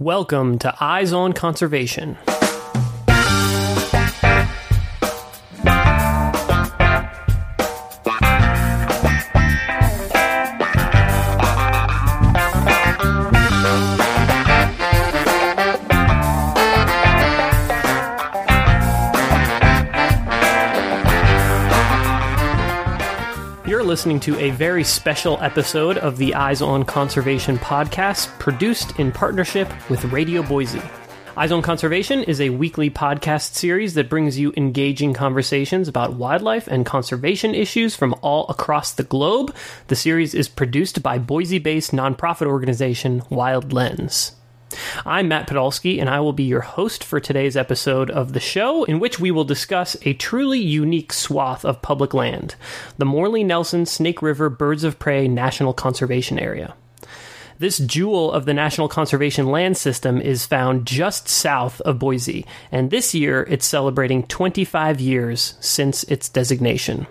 Welcome to Eyes on Conservation. Listening to a very special episode of the Eyes on Conservation podcast, produced in partnership with Radio Boise. Eyes on Conservation is a weekly podcast series that brings you engaging conversations about wildlife and conservation issues from all across the globe. The series is produced by Boise based nonprofit organization Wild Lens. I'm Matt Podolsky, and I will be your host for today's episode of the show, in which we will discuss a truly unique swath of public land the Morley Nelson Snake River Birds of Prey National Conservation Area. This jewel of the National Conservation Land System is found just south of Boise, and this year it's celebrating 25 years since its designation.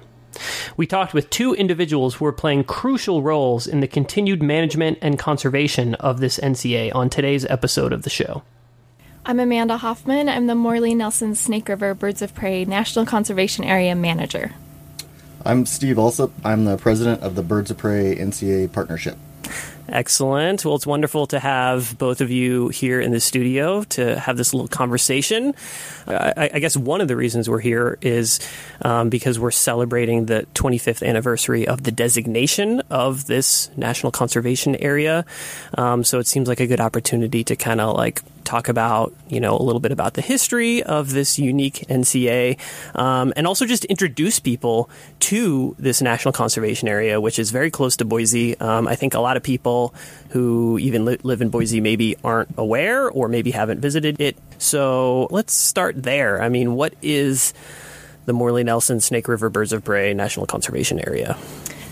We talked with two individuals who are playing crucial roles in the continued management and conservation of this NCA on today's episode of the show. I'm Amanda Hoffman. I'm the Morley Nelson Snake River Birds of Prey National Conservation Area Manager. I'm Steve Alsup. I'm the president of the Birds of Prey NCA Partnership. Excellent. Well, it's wonderful to have both of you here in the studio to have this little conversation. I, I guess one of the reasons we're here is um, because we're celebrating the 25th anniversary of the designation of this national conservation area. Um, so it seems like a good opportunity to kind of like talk about, you know, a little bit about the history of this unique NCA, um, and also just introduce people to this national conservation area, which is very close to Boise. Um, I think a lot of people who even li- live in Boise maybe aren't aware or maybe haven't visited it. So let's start there. I mean, what is the Morley Nelson Snake River Birds of Prey National Conservation Area?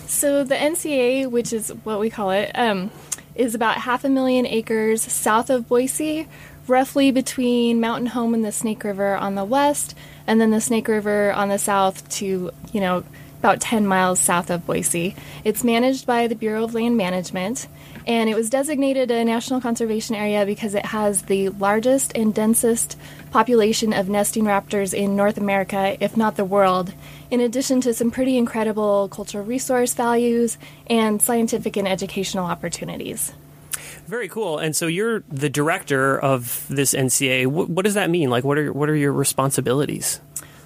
So the NCA, which is what we call it, um, is about half a million acres south of Boise, roughly between Mountain Home and the Snake River on the west, and then the Snake River on the south to, you know, about 10 miles south of Boise. It's managed by the Bureau of Land Management, and it was designated a National Conservation Area because it has the largest and densest population of nesting raptors in North America, if not the world, in addition to some pretty incredible cultural resource values and scientific and educational opportunities. Very cool. And so you're the director of this NCA. What, what does that mean? Like, what are what are your responsibilities?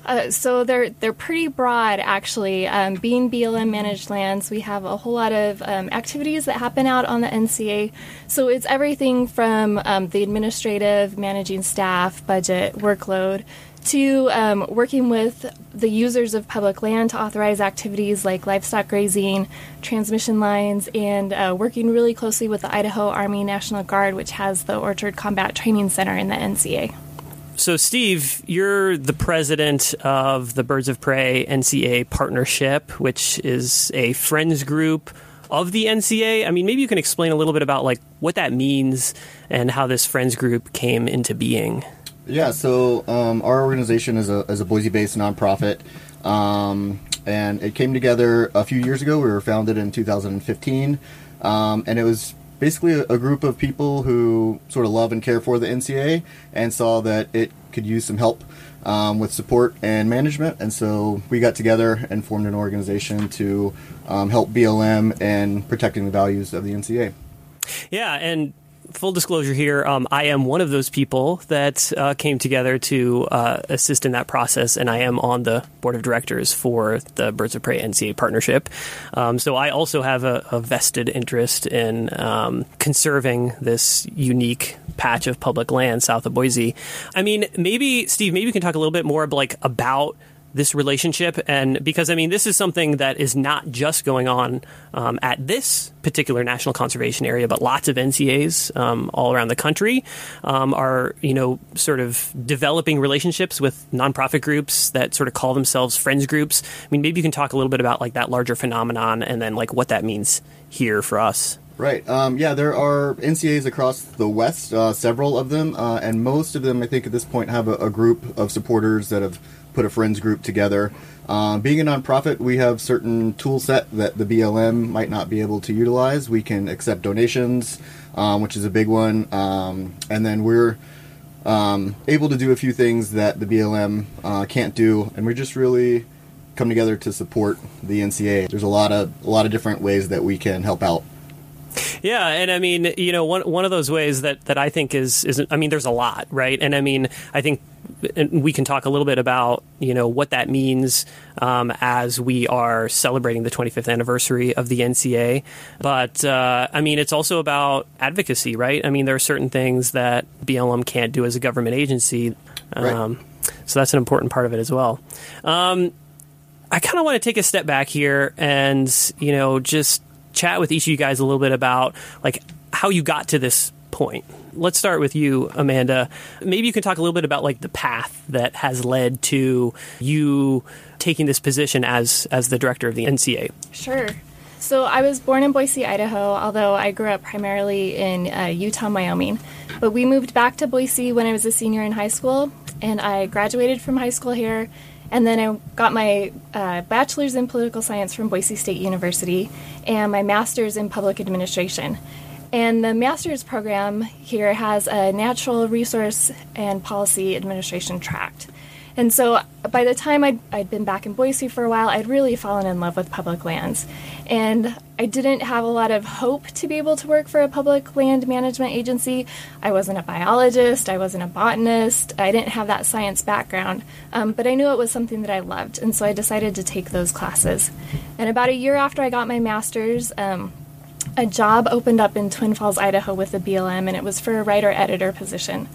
Uh, so they're they're pretty broad, actually. Um, being BLM managed lands, we have a whole lot of um, activities that happen out on the NCA. So it's everything from um, the administrative, managing staff, budget, workload, to um, working with the users of public land to authorize activities like livestock grazing, transmission lines, and uh, working really closely with the Idaho Army National Guard, which has the Orchard Combat Training Center in the NCA. So, Steve, you're the president of the Birds of Prey NCA partnership, which is a friends group of the NCA. I mean, maybe you can explain a little bit about like what that means and how this friends group came into being. Yeah, so um, our organization is a, is a Boise based nonprofit. Um, and it came together a few years ago. We were founded in 2015. Um, and it was basically a, a, group of people who sort of love and care for the NCA and saw that it could use some help um, with support and management. And so we got together and formed an organization to um, help BLM in protecting the values of the NCA. Yeah, and full disclosure here, um, I am one of those people that uh, came together to uh, assist in that process, and I am on the board of directors for the Birds of Prey NCA partnership. Um, so I also have a, a vested interest in um, conserving this unique patch of public land south of Boise. I mean, maybe Steve, maybe you can talk a little bit more like about this relationship. And because i mean this is something that is not just going on um, at this particular national conservation area but lots of ncas um, all around the country um, are you know sort of developing relationships with nonprofit groups that sort of call themselves friends groups. I mean maybe you can talk a little bit about like that larger phenomenon and then like what that means here for us. Right. Um, yeah, there are NCAs across the West, uh, several of them, uh, and most of them, I think, at this point, have a, a group of supporters that have put a friends group together. Uh, being a nonprofit, we have certain tool set that the BLM might not be able to utilize. We can accept donations. um, which is a big one. Um, and then we're um, able to do a few things that the BLM uh, can't do, and we just really come together to support the NCA. There's a lot of a lot of different ways that we can help out. Yeah, and I mean, you know, one one of those ways that that I think is is I mean, there's a lot, right? And I mean, I think we can talk a little bit about you know what that means um, as we are celebrating the 25th anniversary of the NCA. But uh, I mean, it's also about advocacy, right? I mean, there are certain things that BLM can't do as a government agency, um, Right. so that's an important part of it as well. Um, I kind of want to take a step back here and you know just chat with each of you guys a little bit about like how you got to this point. Let's start with you, Amanda. Maybe you can talk a little bit about like the path that has led to you taking this position as as the director of the NCA. Sure. So I was born in Boise, Idaho, although I grew up primarily in uh, Utah, Wyoming. But we moved back to Boise when I was a senior in high school, and I graduated from high school here. And then I got my uh, bachelor's in political science from Boise State University and my master's in public administration. And the master's program here has a natural resource and policy administration tract. And so by the time I'd, I'd been back in Boise for a while, I'd really fallen in love with public lands. And I didn't have a lot of hope to be able to work for a public land management agency. I wasn't a biologist, I wasn't a botanist, I didn't have that science background, um, but I knew it was something that I loved. And so I decided to take those classes. And about a year after I got my master's, um, a job opened up in Twin Falls, Idaho with the BLM, and it was for a writer editor position,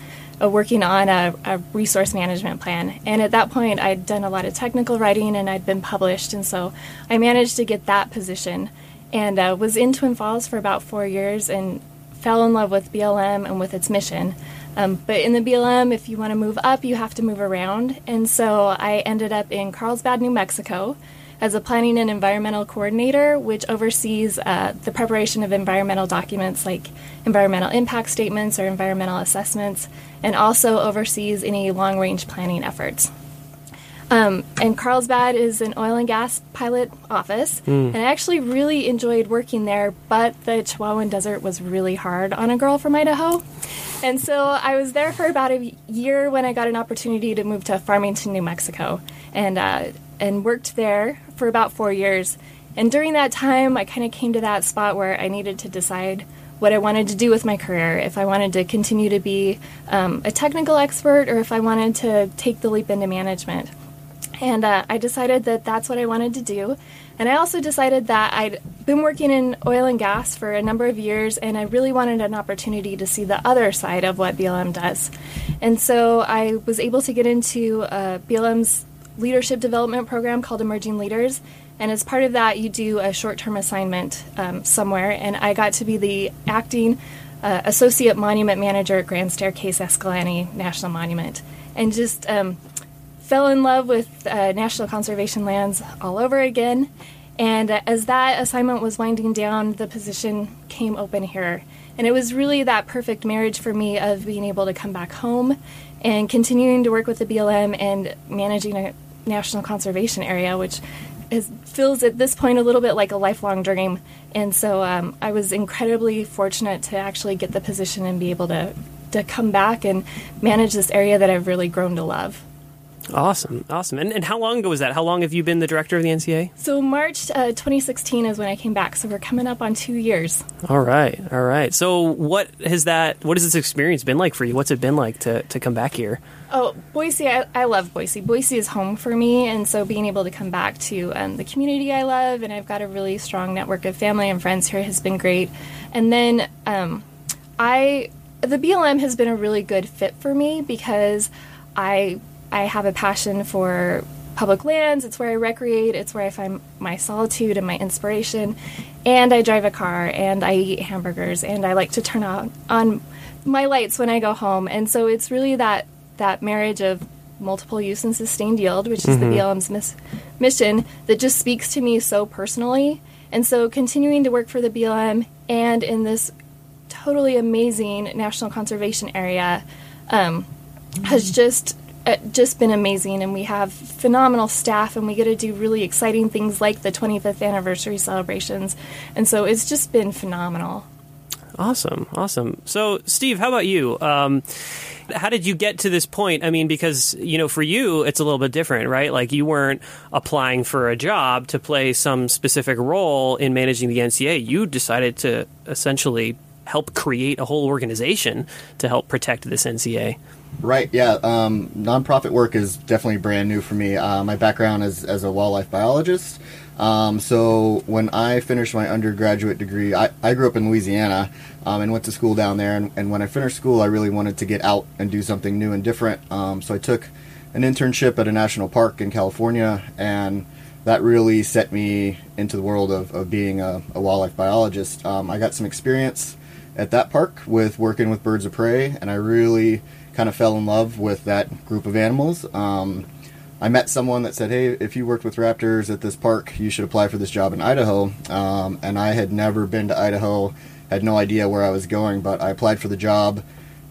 uh, working on a, a resource management plan. And at that point, I'd done a lot of technical writing and I'd been published, and so I managed to get that position and uh, was in Twin Falls for about four years and fell in love with BLM and with its mission. Um, but in the BLM, if you want to move up, you have to move around. And so I ended up in Carlsbad, New Mexico as a planning and environmental coordinator, which oversees uh, the preparation of environmental documents like environmental impact statements or environmental assessments, and also oversees any long range planning efforts. Um, and Carlsbad is an oil and gas pilot office, and I actually really enjoyed working there, but the Chihuahuan Desert was really hard on a girl from Idaho. And so I was there for about a year when I got an opportunity to move to Farmington, New Mexico, and uh, and worked there for about four years. And during that time, I kind of came to that spot where I needed to decide what I wanted to do with my career. If I wanted to continue to be um, a technical expert, or if I wanted to take the leap into management. And uh, I decided that that's what I wanted to do. And I also decided that I'd been working in oil and gas for a number of years, and I really wanted an opportunity to see the other side of what BLM does. And so I was able to get into uh, BLM's leadership development program called Emerging Leaders. And as part of that, you do a short term assignment um, somewhere. And I got to be the acting uh, associate monument manager at Grand Staircase Escalante National Monument. And just um, fell in love with uh, national conservation lands all over again. And uh, as that assignment was winding down, the position came open here. And it was really that perfect marriage for me of being able to come back home and continuing to work with the BLM and managing a national conservation area, which is, feels at this point a little bit like a lifelong dream. And so um, I was incredibly fortunate to actually get the position and be able to, to come back and manage this area that I've really grown to love. Awesome, awesome. And, and how long ago was that? How long have you been the director of the NCA? So March uh, 2016 is when I came back. So we're coming up on two years. All right, all right. So what has that? What has this experience been like for you? What's it been like to, to come back here? Oh, Boise! I, I love Boise. Boise is home for me, and so being able to come back to um, the community I love, and I've got a really strong network of family and friends here has been great. And then um, I, the BLM has been a really good fit for me because I I have a passion for public lands. It's where I recreate. It's where I find my solitude and my inspiration. And I drive a car and I eat hamburgers and I like to turn on on my lights when I go home. And so it's really that that marriage of multiple use and sustained yield, which is the BLM's mis- mission, that just speaks to me so personally. And so continuing to work for the BLM and in this totally amazing national conservation area um, has just just been amazing and we have phenomenal staff and we get to do really exciting things like the 25th anniversary celebrations and so it's just been phenomenal Awesome, awesome. So, Steve, how about you? Um, how did you get to this point? I mean, because, you know, for you, it's a little bit different, right? Like, you weren't applying for a job to play some specific role in managing the NCA. You decided to essentially help create a whole organization to help protect this NCA. Right. Yeah. Um, nonprofit work is definitely brand new for me. Uh, my background is as a wildlife biologist. Um, so when I finished my undergraduate degree, I, I grew up in Louisiana um, and went to school down there. And, and, when I finished school, I really wanted to get out and do something new and different. Um, so I took an internship at a national park in California, and that really set me into the world of, of being a, a wildlife biologist. Um, I got some experience at that park with working with birds of prey, and I really kind of fell in love with that group of animals. Um, I met someone that said, "Hey, if you worked with raptors at this park, you should apply for this job in Idaho." Um, and I had never been to Idaho, had no idea where I was going, but I applied for the job,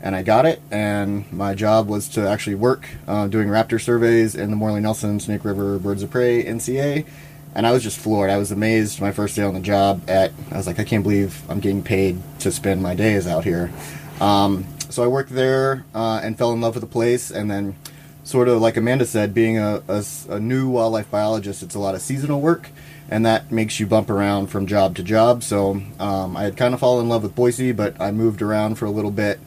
and I got it. And my job was to actually work uh, doing raptor surveys in the Morley Nelson Snake River Birds of Prey NCA. And I was just floored. I was amazed my first day on the job. At I was like, I can't believe I'm getting paid to spend my days out here. Um, so I worked there uh, and fell in love with the place, and then sort of like Amanda said, being a, a, a, new wildlife biologist, it's a lot of seasonal work, and that makes you bump around from job to job. So um, I had kind of fallen in love with Boise, but I moved around for a little bit,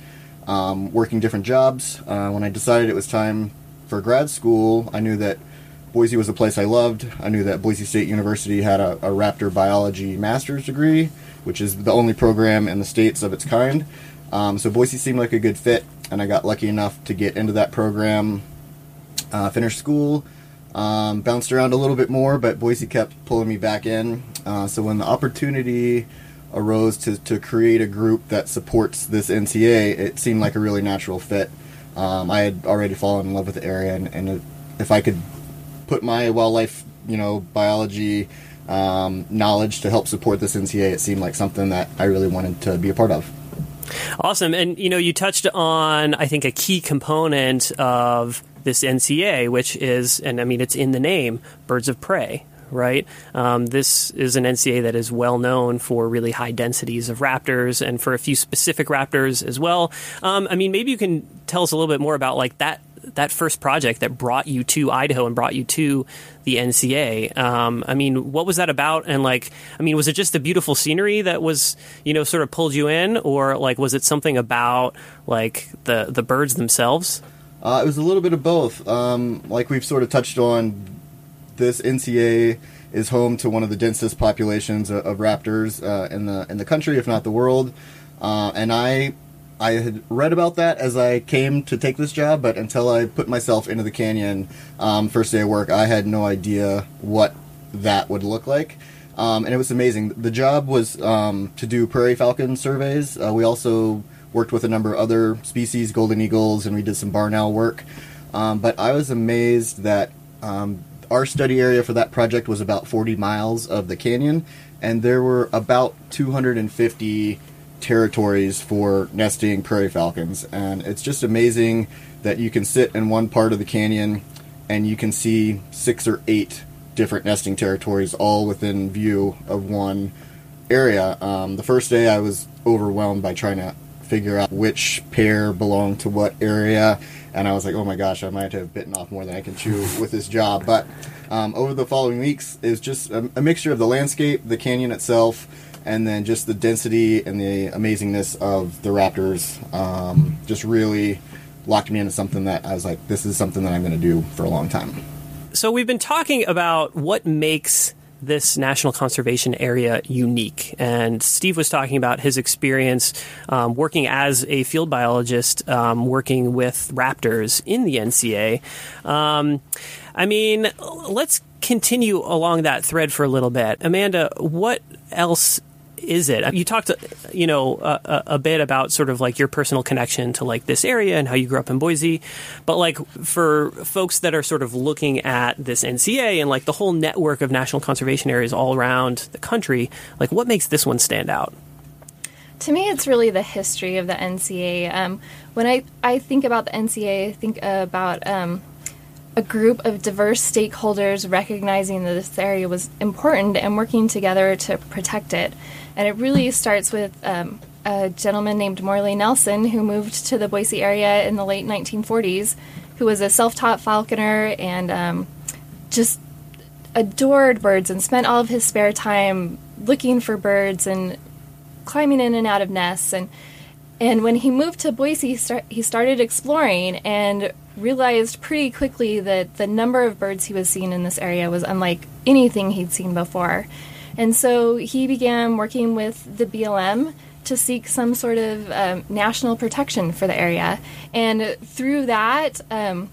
um, working different jobs. Uh, when I decided it was time for grad school, I knew that Boise was a place I loved. I knew that Boise State University had a, a raptor biology master's degree, which is the only program in the states of its kind. Um, so Boise seemed like a good fit, and I got lucky enough to get into that program uh, finished school, um, bounced around a little bit more, but Boise kept pulling me back in. Uh, so when the opportunity arose to, to create a group that supports this NCA, it seemed like a really natural fit. Um, I had already fallen in love with the area, and, and if I could put my wildlife, you know, biology um, knowledge to help support this NCA, it seemed like something that I really wanted to be a part of. Awesome. And, you know, you touched on, I think, a key component of this NCA, which is, and I mean, it's in the name, birds of prey, right? Um, this is an NCA that is well known for really high densities of raptors and for a few specific raptors as well. Um, I mean, maybe you can tell us a little bit more about like that that first project that brought you to Idaho and brought you to the NCA. Um, I mean, what was that about? And like, I mean, was it just the beautiful scenery that was, you know, sort of pulled you in, or like, was it something about like the the birds themselves? Uh, it was a little bit of both. Um, like we've sort of touched on, this NCA is home to one of the densest populations of, of raptors uh, in the in the country, if not the world. Uh, and I I had read about that as I came to take this job, but until I put myself into the canyon um, first day of work, I had no idea what that would look like. Um, and it was amazing. The job was um, to do prairie falcon surveys. Uh, we also worked with a number of other species, golden eagles, and we did some barn owl work. Um, but I was amazed that um, our study area for that project was about 40 miles of the canyon, and there were about 250 territories for nesting prairie falcons. And it's just amazing that you can sit in one part of the canyon and you can see six or eight different nesting territories all within view of one area. Um, the first day I was overwhelmed by trying to figure out which pair belonged to what area. And I was like, oh my gosh, I might have bitten off more than I can chew with this job. But um, over the following weeks, was just a, a, mixture of the landscape, the canyon itself, and then just the density and the amazingness of the raptors. Um, just really locked me into something that I was like, this is something that I'm going to do for a long time. So we've been talking about what makes this national conservation area unique. And Steve was talking about his experience um, working as a field biologist, um, working with raptors in the NCA. Um, I mean, let's continue along that thread for a little bit. Amanda, what else is it? You talked, you know, a, a, bit about sort of like your personal connection to like this area and how you grew up in Boise, but like for folks that are sort of looking at this NCA and like the whole network of national conservation areas all around the country, like what makes this one stand out? To me, it's really the history of the NCA. Um, when I, I think about the NCA, I think about um, a group of diverse stakeholders recognizing that this area was important and working together to protect it. And it really starts with um, a gentleman named Morley Nelson who moved to the Boise area in the late 1940s, who was a self taught falconer and um, just adored birds and spent all of his spare time looking for birds and climbing in and out of nests. And, and when he moved to Boise, he, start, he started exploring and realized pretty quickly that the number of birds he was seeing in this area was unlike anything he'd seen before. And so he began working with the BLM to seek some sort of um, national protection for the area. And through that, um,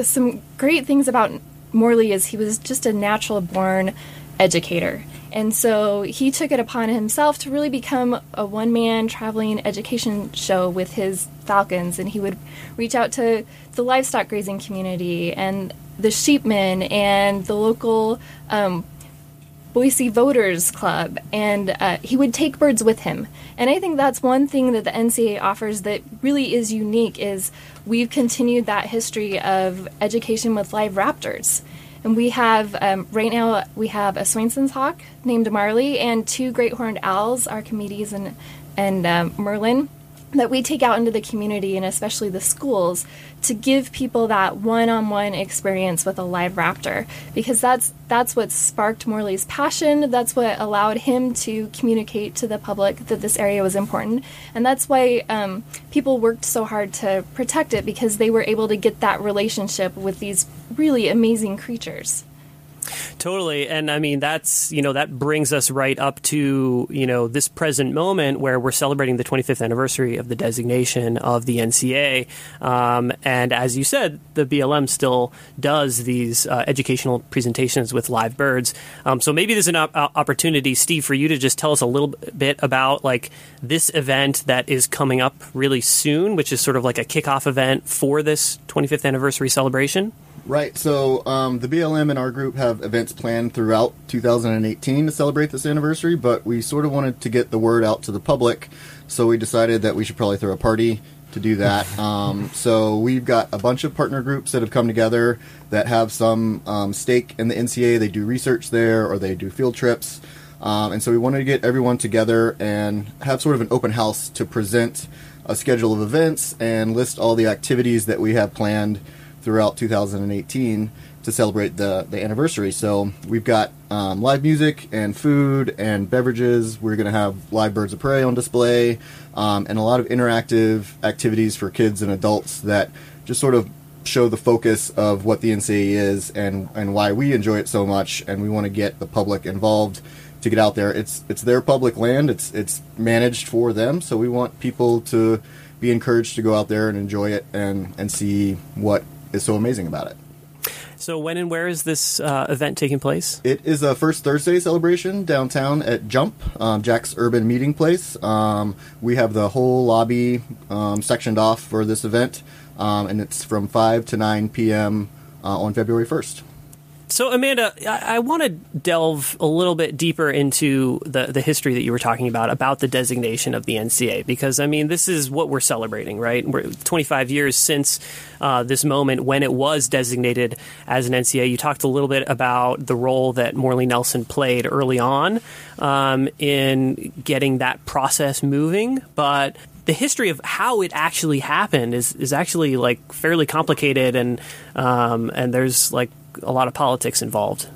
some great things about Morley is he was just a natural born educator. And so he took it upon himself to really become a one man traveling education show with his falcons. And he would reach out to the livestock grazing community and the sheepmen and the local um, Boise Voters Club, and uh, he would take birds with him. And I think that's one thing that the NCA offers that really is unique is we've continued that history of education with live raptors. And we have um, right now we have a Swainson's hawk named Marley and two great horned owls, Archimedes and and um, Merlin that we take out into the community and especially the schools to give people that one-on-one experience with a live raptor. Because that's that's what sparked Morley's passion. That's what allowed him to communicate to the public that this area was important. And that's why um, people worked so hard to protect it because they were able to get that relationship with these really amazing creatures Totally. And I mean, that's, you know, that brings us right up to, you know, this present moment where we're celebrating the 25th anniversary of the designation of the NCA. Um, and as you said, the BLM still does these uh, educational presentations with live birds. Um, so maybe there's an op- opportunity, Steve, for you to just tell us a little bit about like this event that is coming up really soon, which is sort of like a kickoff event for this 25th anniversary celebration. Right. So um, the BLM and our group have events planned throughout 2018 to celebrate this anniversary, but we sort of wanted to get the word out to the public, so we decided that we should probably throw a party to do that. Um, so we've got a bunch of partner groups that have come together that have some um, stake in the NCA. They do research there or they do field trips. Um, and so we wanted to get everyone together and have sort of an open house to present a schedule of events and list all the activities that we have planned throughout 2018 to celebrate the, the anniversary. So we've got um, live music and food and beverages. We're going to have live birds of prey on display um, and a lot of interactive activities for kids and adults that just sort of show the focus of what the NCA is and, and why we enjoy it so much. And we want to get the public involved to get out there. It's it's their public land. It's it's managed for them. So we want people to be encouraged to go out there and enjoy it and and see what is so amazing about it. So, when and where is this uh, event taking place? It is a first Thursday celebration downtown at Jump, um, Jack's Urban Meeting Place. Um, we have the whole lobby um, sectioned off for this event, um, and it's from 5 to 9 p.m. Uh, on February 1st. So, Amanda, I, I want to delve a little bit deeper into the, the history that you were talking about, about the designation of the NCA, because, I mean, this is what we're celebrating, right? We're 25 years since uh, this moment when it was designated as an NCA. You talked a little bit about the role that Morley Nelson played early on um, in getting that process moving, but the history of how it actually happened is, is actually like fairly complicated and um, and there's like a lot of politics involved.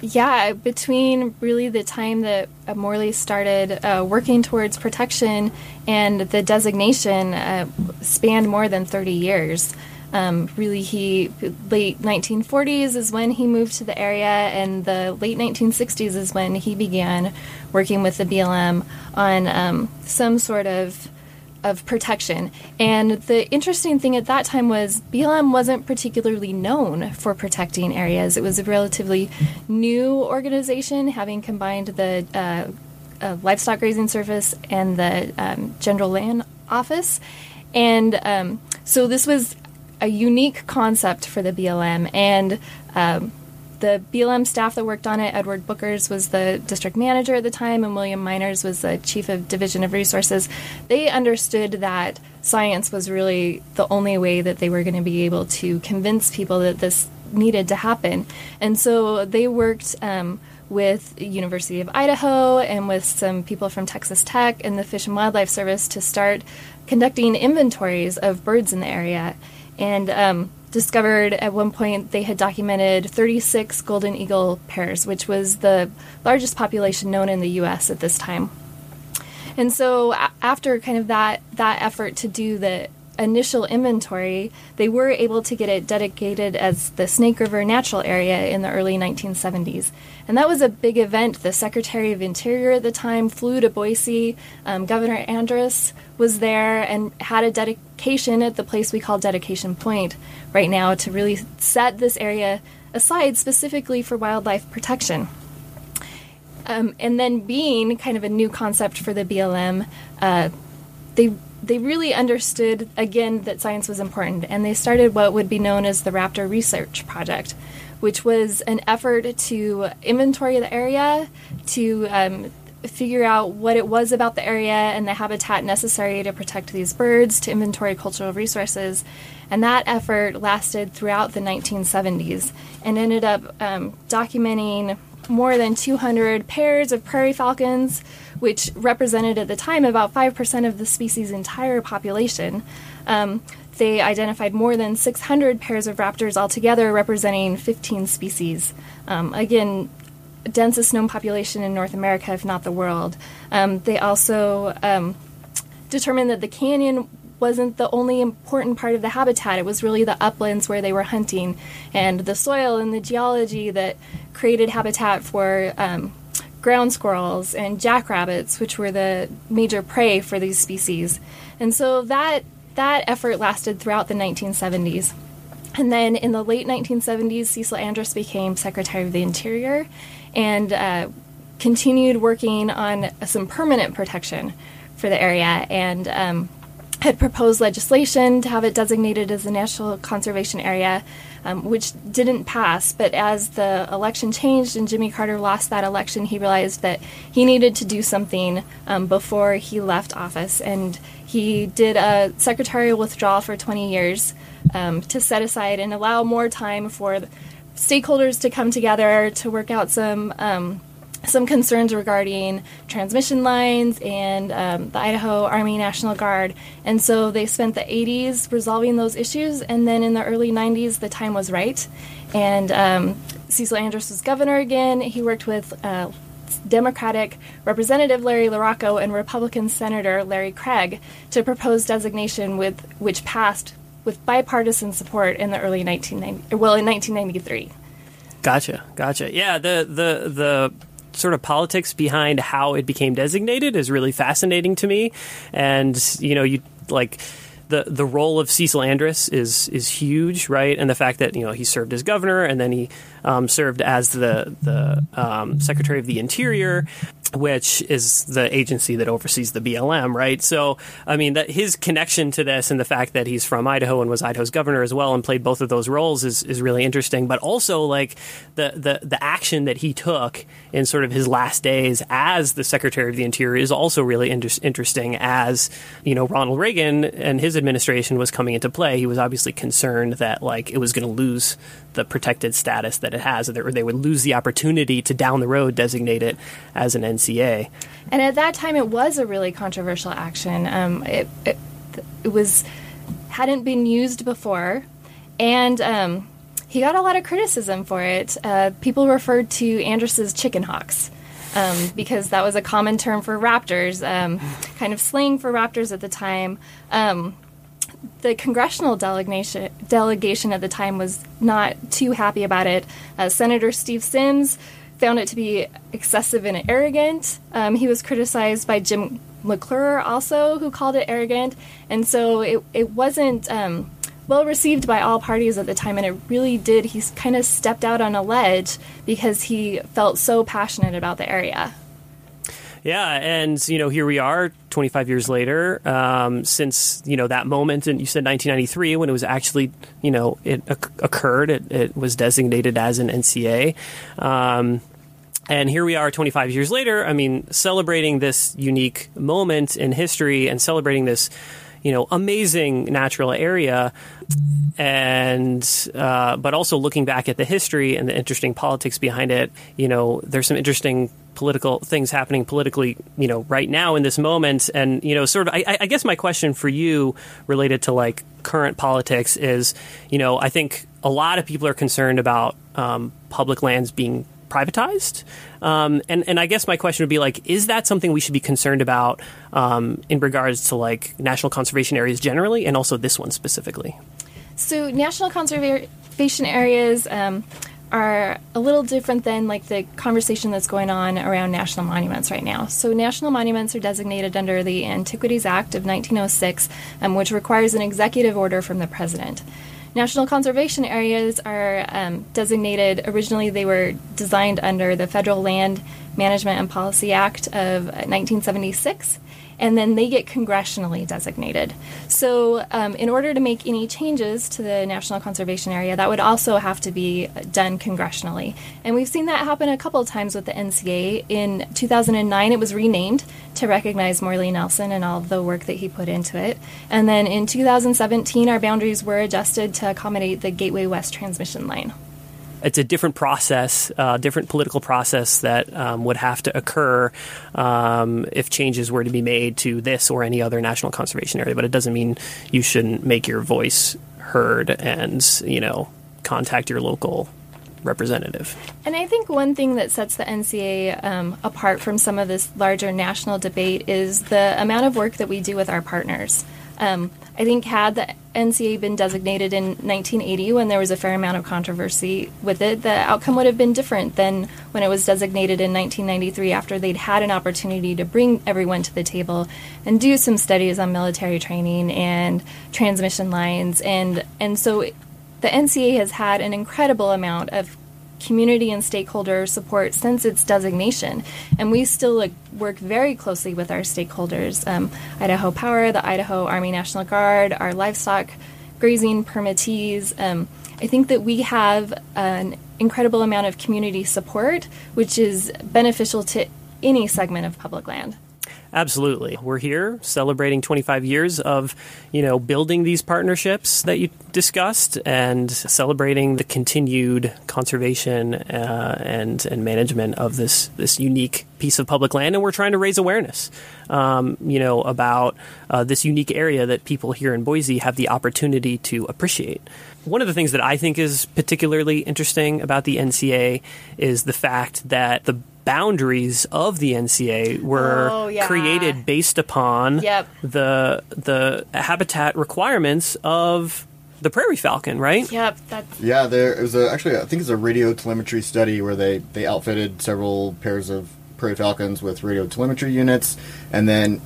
Yeah, between really the time that uh, Morley started uh, working towards protection and the designation uh, spanned more than 30 years. Um, really, he late 1940s is when he moved to the area, and the late 1960s is when he began working with the BLM on um, some sort of of protection. And the interesting thing at that time was BLM wasn't particularly known for protecting areas. It was a relatively new organization, having combined the uh, uh, livestock grazing service and the um, general land office. And um, so this was a unique concept for the BLM. And um, the BLM staff that worked on it, Edward Bookers was the district manager at the time, and William Miners was the chief of division of resources. They understood that science was really the only way that they were going to be able to convince people that this needed to happen. And so they worked um, with University of Idaho and with some people from Texas Tech and the Fish and Wildlife Service to start conducting inventories of birds in the area. And um, discovered at one point they had documented 36 golden eagle pairs, which was the largest population known in the U.S. at this time. And so, after kind of that that effort to do the initial inventory, they were able to get it dedicated as the Snake River Natural Area in the early 1970s. And that was a big event. The Secretary of Interior at the time flew to Boise. Um, Governor Andrus was there and had a dedication at the place we call Dedication Point right now to really set this area aside specifically for wildlife protection. Um, and then being kind of a new concept for the BLM, uh, they they really understood again that science was important, and they started what would be known as the Raptor Research Project, which was an effort to inventory the area, to um, figure out what it was about the area and the habitat necessary to protect these birds, to inventory cultural resources. And that effort lasted throughout the 1970s and ended up um, documenting more than 200 pairs of prairie falcons, which represented at the time about 5% of the species' entire population. Um, they identified more than 600 pairs of raptors altogether, representing 15 species. Um, again, densest known population in North America, if not the world. Um, they also um, determined that the canyon wasn't the only important part of the habitat. It was really the uplands where they were hunting and the soil and the geology that created habitat for um, ground squirrels and jackrabbits, which were the major prey for these species. And so that that effort lasted throughout the 1970s. And then in the late 1970s, Cecil Andrus became Secretary of the Interior and uh, continued working on some permanent protection for the area and um, had proposed legislation to have it designated as a national conservation area, um, which didn't pass. But as the election changed and Jimmy Carter lost that election, he realized that he needed to do something um, before he left office. And he did a secretarial withdrawal for 20 years um, to set aside and allow more time for stakeholders to come together to work out some um, some concerns regarding transmission lines and um, the Idaho Army National Guard. And so they spent the 80s resolving those issues, and then in the early 90s, the time was right. And um, Cecil Andrus was governor again. He worked with uh, Democratic Representative Larry LaRocco and Republican Senator Larry Craig to propose designation with which passed with bipartisan support in the early 1990 well in 1993. Gotcha, gotcha. Yeah, the the the sort of politics behind how it became designated is really fascinating to me, and you know, you like the the role of Cecil Andrus is is huge, right? And the fact that you know he served as governor and then he um, served as the the um, Secretary of the Interior, which is the agency that oversees the BLM, right? So, I mean, that his connection to this and the fact that he's from Idaho and was Idaho's governor as well and played both of those roles is, is really interesting. But also, like the, the the action that he took in sort of his last days as the Secretary of the Interior is also really inter- interesting. As you know, Ronald Reagan and his administration was coming into play, he was obviously concerned that like it was going to lose the protected status that it has, or they would lose the opportunity to down the road designate it as an NCA. And at that time, it was a really controversial action. Um, it, it, it was hadn't been used before, and um, he got a lot of criticism for it. Uh, people referred to Andrus's chicken hawks. Um, because that was a common term for raptors, um, kind of slang for raptors at the time. Um, the congressional delegation delegation at the time was not too happy about it. Uh, Senator Steve Symms found it to be excessive and arrogant. Um, he was criticized by Jim McClure also, who called it arrogant, and so it it wasn't. Um, well received by all parties at the time, and it really did. He kind of stepped out on a ledge because he felt so passionate about the area. Yeah, and you know, here we are, 25 years later, um, since you know that moment, and you said 1993 when it was actually, you know, it occurred. It, it, was designated as an NCA. Um, and here we are 25 years later. I mean, celebrating this unique moment in history and celebrating this you know amazing natural area and uh, but also looking back at the history and the interesting politics behind it you know there's some interesting political things happening politically you know right now in this moment and you know sort of I, I guess my question for you related to like current politics is you know I think a lot of people are concerned about um, public lands being privatized. Um, and and I guess my question would be like, is that something we should be concerned about um, in regards to like national conservation areas generally, and also this one specifically? So national conservation areas. Um, are a little different than like the conversation that's going on around national monuments right now. So national monuments are designated under the Antiquities Act of 1906, um, which requires an executive order from the president. National conservation areas are um, designated, originally, they were designed under the Federal Land Management and Policy Act of 1976 and then they get congressionally designated. So, um, in order to make any changes to the National Conservation Area, that would also have to be done congressionally. And we've seen that happen a couple of times with the NCA. In 2009, it was renamed to recognize Morley Nelson and all the work that he put into it. And then in 2017, our boundaries were adjusted to accommodate the Gateway West transmission line it's a different process, uh, different political process that um, would have to occur um, if changes were to be made to this or any other national conservation area. But it doesn't mean you shouldn't make your voice heard and you know contact your local representative. And I think one thing that sets the NCA um, apart from some of this larger national debate is the amount of work that we do with our partners. Um, I think had the NCA been designated in 1980 when there was a fair amount of controversy with it, the outcome would have been different than when it was designated in 1993 after they'd had an opportunity to bring everyone to the table and do some studies on military training and transmission lines. And and so the NCA has had an incredible amount of community and stakeholder support since its designation. And we still like, work very closely with our stakeholders um, Idaho Power, the Idaho Army National Guard, our livestock grazing permittees. Um, I think that we have an incredible amount of community support, which is beneficial to any segment of public land. Absolutely. We're here celebrating 25 years of, you know, building these partnerships that you discussed and celebrating the continued conservation uh, and and management of this this unique piece of public land and we're trying to raise awareness um, you know about uh, this unique area that people here in Boise have the opportunity to appreciate. One of the things that I think is particularly interesting about the NCA is the fact that the boundaries of the NCA were oh, yeah. created based upon yep. the the habitat requirements of the prairie falcon, right? Yep. That's... Yeah, there was a, actually I think it's a radio telemetry study where they they outfitted several pairs of prairie falcons with radio telemetry units, and then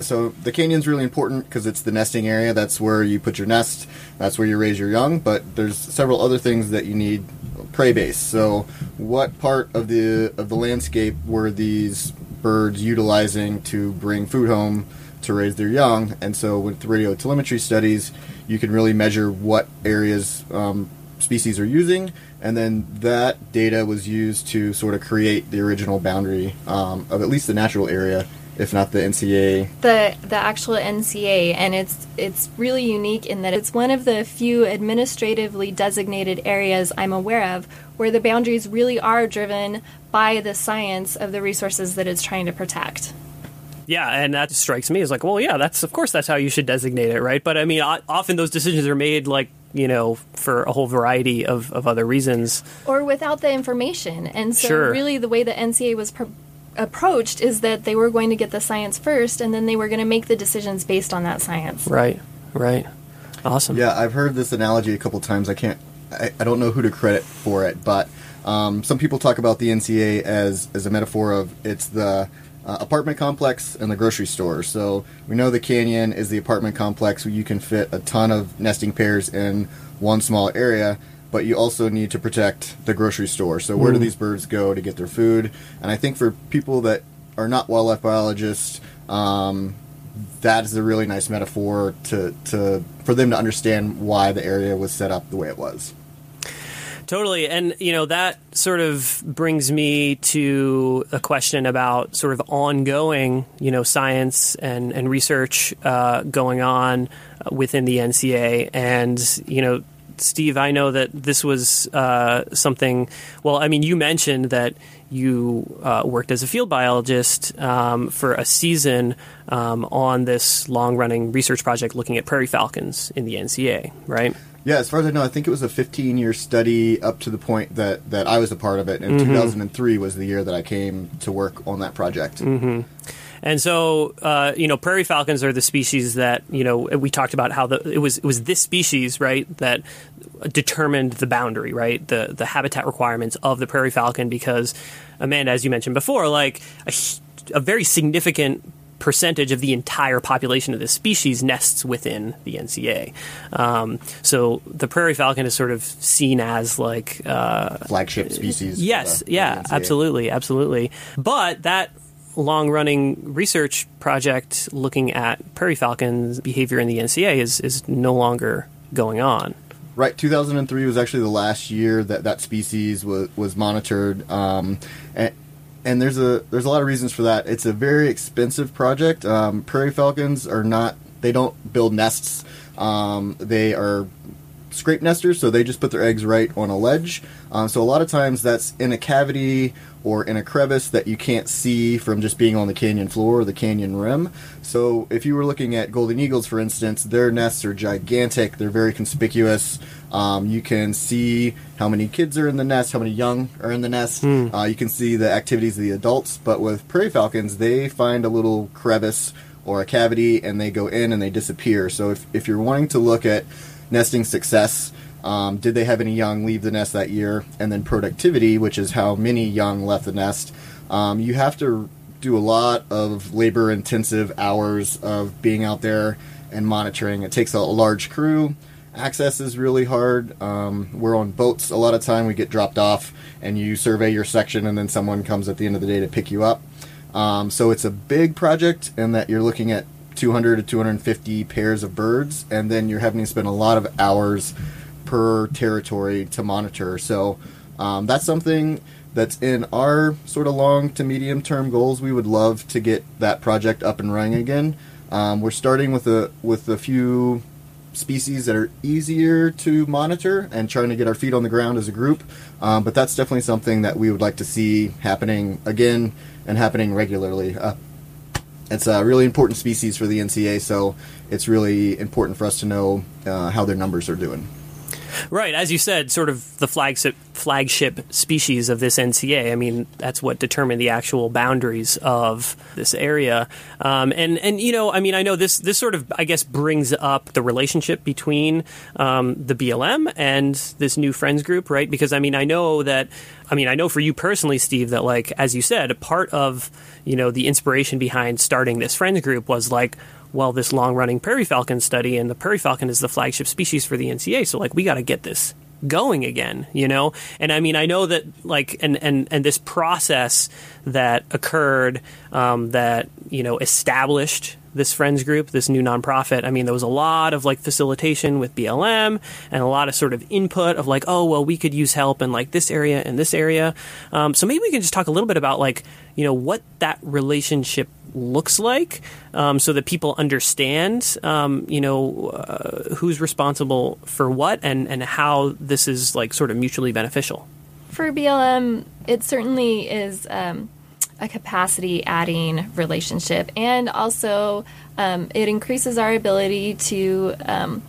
so the canyon's really important because it's the nesting area. That's where you put your nest. That's where you raise your young. But there's several other things that you need prey base. So, what part of the of the landscape were these birds utilizing to bring food home to raise their young? And so, with radio telemetry studies, you can really measure what areas um, species are using, and then that data was used to sort of create the original boundary um, of at least the natural area if not the NCA. The the actual NCA, and it's it's really unique in that it's one of the few administratively designated areas I'm aware of where the boundaries really are driven by the science of the resources that it's trying to protect. Yeah, and that strikes me as like, well, yeah, that's of course that's how you should designate it, right? But I mean, often those decisions are made like you know for a whole variety of, of other reasons, or without the information. And so, sure. really, the way the NCA was approached is that they were going to get the science first and then they were going to make the decisions based on that science. Right, right. Awesome. Yeah, I've heard this analogy a couple times. I can't, I, I don't know who to credit for it, but um, some people talk about the NCA as, as a metaphor of it's the uh, apartment complex and the grocery store. So we know the canyon is the apartment complex where you can fit a ton of nesting pairs in one small area but you also need to protect the grocery store. So where mm. do these birds go to get their food? And I think for people that are not wildlife biologists, um, that is a really nice metaphor to, to for them to understand why the area was set up the way it was Totally. And, you know, that sort of brings me to a question about sort of ongoing, you know, science and, and research uh, going on within the NCA. And, you know, Steve, I know that this was uh, something, well, I mean, you mentioned that you uh, worked as a field biologist um, for a season um, on this long running research project looking at prairie falcons in the NCA, right? Yeah, as far as I know, I think it was a 15 year study up to the point that, that I was a part of it. And mm-hmm. 2003 was the year that I came to work on that project. Mm-hmm. And so, uh, you know, prairie falcons are the species that you know we talked about how the it was it was this species right that determined the boundary right the the habitat requirements of the prairie falcon because Amanda, as you mentioned before, like a, a very significant percentage of the entire population of this species nests within the NCA. Um, so the prairie falcon is sort of seen as like uh, flagship species. Yes, the, yeah, the absolutely, absolutely. But that long running research project looking at prairie falcons behavior in the NCA is, is no longer going on. Right, 2003 was actually the last year that that species was, was monitored. Um, and, and there's a there's a lot of reasons for that. It's a very expensive project. Um, prairie falcons are not they don't build nests. Um, they are scrape nesters, so they just put their eggs right on a ledge. Um, so a lot of times that's in a cavity or in a crevice that you can't see from just being on the canyon floor or the canyon rim. So if you were looking at golden eagles, for instance, their nests are gigantic. They're very conspicuous. Um, you can see how many kids are in the nest, how many young are in the nest. Mm. Uh, you can see the activities of the adults. But with prairie falcons, they find a little crevice or a cavity and they go in and they disappear. So if, if you're wanting to look at nesting success. Um, did they have any young leave the nest that year? And then productivity, which is how many young left the nest. Um, you have to do a lot of labor intensive hours of being out there and monitoring. It takes a, large crew. Access is really hard. Um, we're on boats a lot of time. We get dropped off, and you survey your section, and then someone comes at the end of the day to pick you up. Um, so it's a big project, and that you're looking at 200 to 250 pairs of birds, and then you're having to spend a lot of hours per territory to monitor. So um, that's something that's in our sort of long to medium term goals. We would love to get that project up and running again. Um, we're starting with a with a few species that are easier to monitor and trying to get our feet on the ground as a group. Um, but that's definitely something that we would like to see happening again and happening regularly. Uh, it's a really important species for the NCA, so it's really important for us to know uh, how their numbers are doing. Right, as you said, sort of the flagship flagship species of this NCA. I mean, that's what determined the actual boundaries of this area. Um, and and you know, I mean, I know this this sort of I guess brings up the relationship between um, the BLM and this new friends group, right? Because I mean, I know that I mean, I know for you personally, Steve, that like as you said, a part of you know the inspiration behind starting this friends group was like well, this long running prairie falcon study, and the prairie falcon is the flagship species for the NCA. So, like, we got to get this going again, you know? And I mean, I know that, like, and, and, and this process that occurred um, that, you know, established this friends group, this new nonprofit. I mean, there was a lot of like facilitation with BLM and a lot of sort of input of like, oh, well, we could use help in like this area and this area. Um, so maybe we can just talk a little bit about like, you know, what that relationship looks like um, so that people understand, um, you know, uh, who's responsible for what and, and how this is like sort of mutually beneficial. For BLM, it certainly is um, a capacity adding relationship, and also um, it increases our ability to um,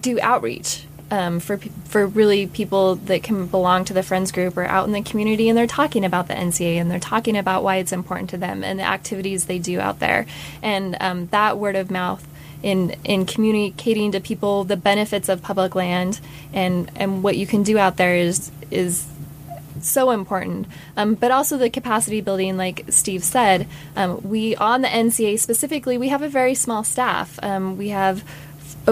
do outreach um, for for really people that can belong to the friends group or out in the community, and they're talking about the NCA and they're talking about why it's important to them and the activities they do out there, and um, that word of mouth in in communicating to people the benefits of public land and and what you can do out there is is so important. Um, but also the capacity building, like Steve said, um, we on the NCA specifically, we have a very small staff. Um, we have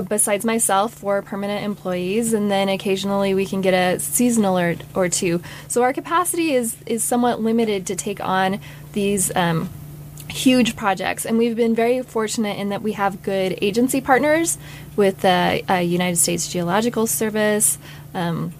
besides myself, four permanent employees, and then occasionally we can get a seasonal or, or two. So our capacity is is somewhat limited to take on these um, huge projects, and we've been very fortunate in that we have good agency partners with the uh, United States Geological Service. Um,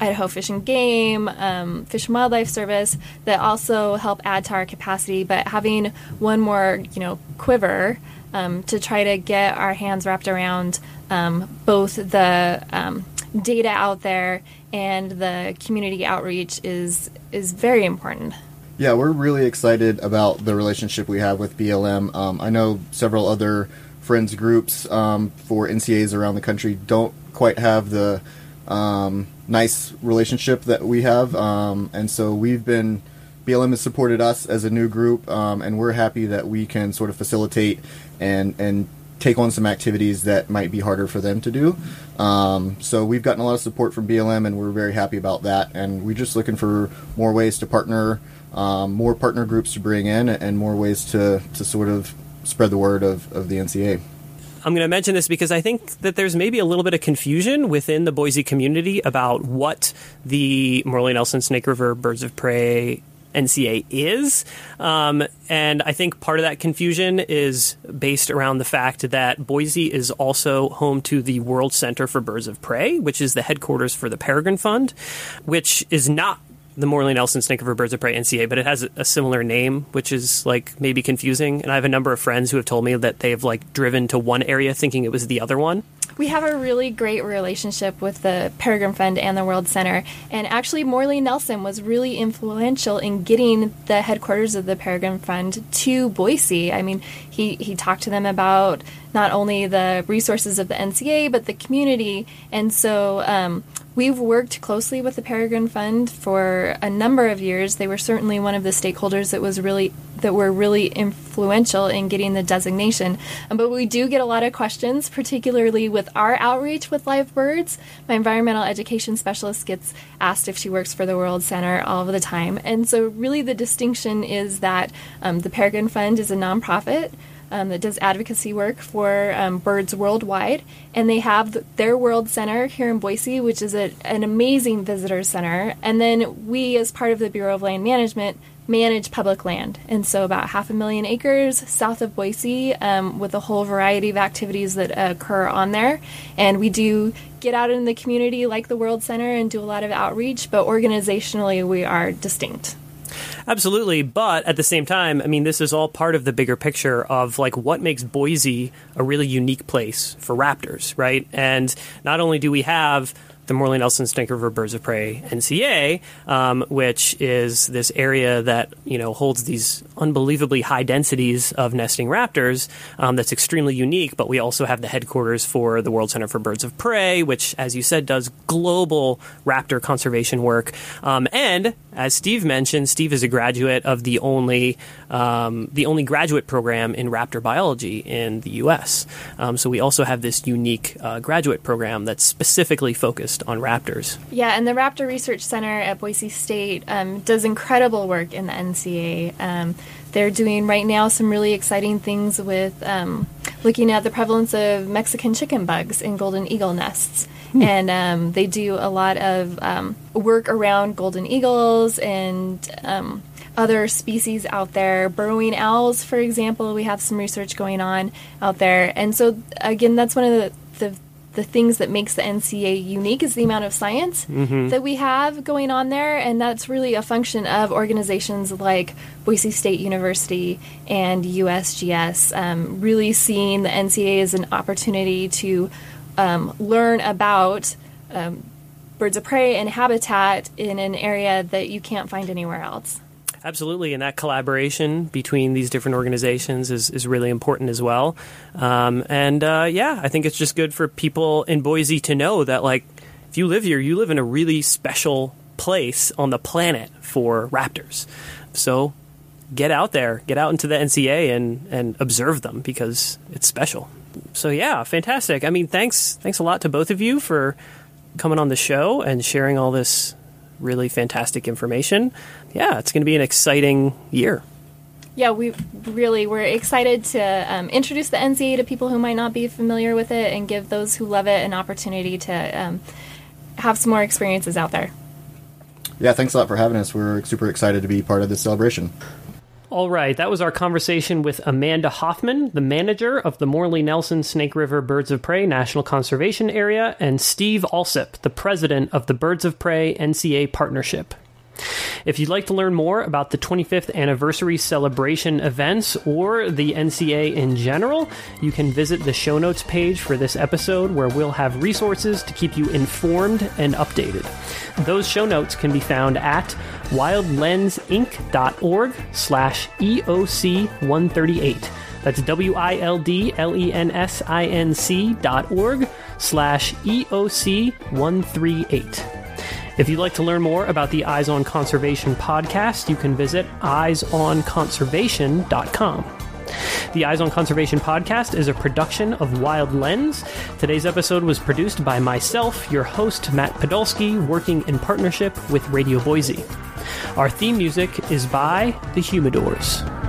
Idaho Fish and Game, um, Fish and Wildlife Service that also help add to our capacity. But having one more, you know, quiver um, to try to get our hands wrapped around um, both the um, data out there and the community outreach is is very important. Yeah, we're really excited about the relationship we have with BLM. Um, I know several other friends groups um, for NCAs around the country don't quite have the um, nice relationship that we have, um, and so we've been BLM has supported us as a new group, um, and we're happy that we can sort of facilitate and and take on some activities that might be harder for them to do. Um, so we've gotten a lot of support from BLM, and we're very happy about that. And we're just looking for more ways to partner, um, more partner groups to bring in, and more ways to to sort of spread the word of, of the NCA. I'm going to mention this because I think that there's maybe a little bit of confusion within the Boise community about what the Morley Nelson Snake River Birds of Prey NCA is. Um, and I think part of that confusion is based around the fact that Boise is also home to the World Center for Birds of Prey, which is the headquarters for the Peregrine Fund, which is not the Morley Nelson Snake River Birds of Prey NCA, but it has a similar name, which is like maybe confusing. And I have a number of friends who have told me that they've like driven to one area thinking it was the other one. We have a really great relationship with the Peregrine Fund and the World Center. And actually, Morley Nelson was really influential in getting the headquarters of the Peregrine Fund to Boise. I mean, he, he talked to them about not only the resources of the NCA, but the community. And so um, We've worked closely with the Peregrine Fund for a number of years. They were certainly one of the stakeholders that was really that were really influential in getting the designation. Um, but we do get a lot of questions, particularly with our outreach with live birds. My environmental education specialist gets asked if she works for the World Center all of the time, and so really the distinction is that um, the Peregrine Fund is a nonprofit um, that does advocacy work for um, birds worldwide. And they have their World Center here in Boise, which is a, an amazing visitor center. And then we, as part of the Bureau of Land Management, manage public land. And so, about half a million acres south of Boise, um, with a whole variety of activities that occur on there. And we do get out in the community like the World Center and do a lot of outreach, but organizationally, we are distinct. Absolutely, but at the same time, I mean, this is all part of the bigger picture of like what makes Boise a really unique place for raptors, right? And not only do we have the Morley Nelson Snake River Birds of Prey NCA, um, which is this area that you know holds these unbelievably high densities of nesting raptors. Um, that's extremely unique. But we also have the headquarters for the World Center for Birds of Prey, which, as you said, does global raptor conservation work. Um, and as Steve mentioned, Steve is a graduate of the only um, the only graduate program in raptor biology in the U.S. Um, so we also have this unique uh, graduate program that's specifically focused on raptors. Yeah, and the Raptor Research Center at Boise State um, does incredible work in the NCA. Um, they're doing right now some really exciting things with um, looking at the prevalence of Mexican chicken bugs in golden eagle nests. Hmm. And um, they do a lot of um, work around golden eagles and um, other species out there. Burrowing owls, for example, we have some research going on out there. And so, again, that's one of the, the the things that makes the NCA unique is the amount of science mm-hmm. that we have going on there, and that's really a function of organizations like Boise State University and USGS, um, really seeing the NCA as an opportunity to um, learn about um, birds of prey and habitat in an area that you can't find anywhere else. Absolutely, and that collaboration between these different organizations is, is really important as well. Um, and uh, yeah, I think it's just good for people in Boise to know that, like, if you live here, you live in a really special place on the planet for raptors. So get out there, get out into the NCA and, and observe them because it's special. So yeah, fantastic. I mean, thanks thanks a lot to both of you for coming on the show and sharing all this really fantastic information. Yeah, it's going to be an exciting year. Yeah, we really we're excited to um, introduce the NCA to people who might not be familiar with it, and give those who love it an opportunity to um, have some more experiences out there. Yeah, thanks a lot for having us. We're super excited to be part of this celebration. All right, that was our conversation with Amanda Hoffman, the manager of the Morley Nelson Snake River Birds of Prey National Conservation Area, and Steve Alsup, the president of the Birds of Prey NCA Partnership. If you'd like to learn more about the 25th anniversary celebration events or the NCA in general, you can visit the show notes page for this episode where we'll have resources to keep you informed and updated. Those show notes can be found at wildlensinc.org slash EOC 138. That's W-I-L-D-L-E-N-S-I-N-C dot org slash EOC 138. If you'd like to learn more about the Eyes on Conservation podcast, you can visit eyesonconservation.com. The Eyes on Conservation podcast is a production of Wild Lens. Today's episode was produced by myself, your host, Matt Podolsky, working in partnership with Radio Boise. Our theme music is by The Humidors.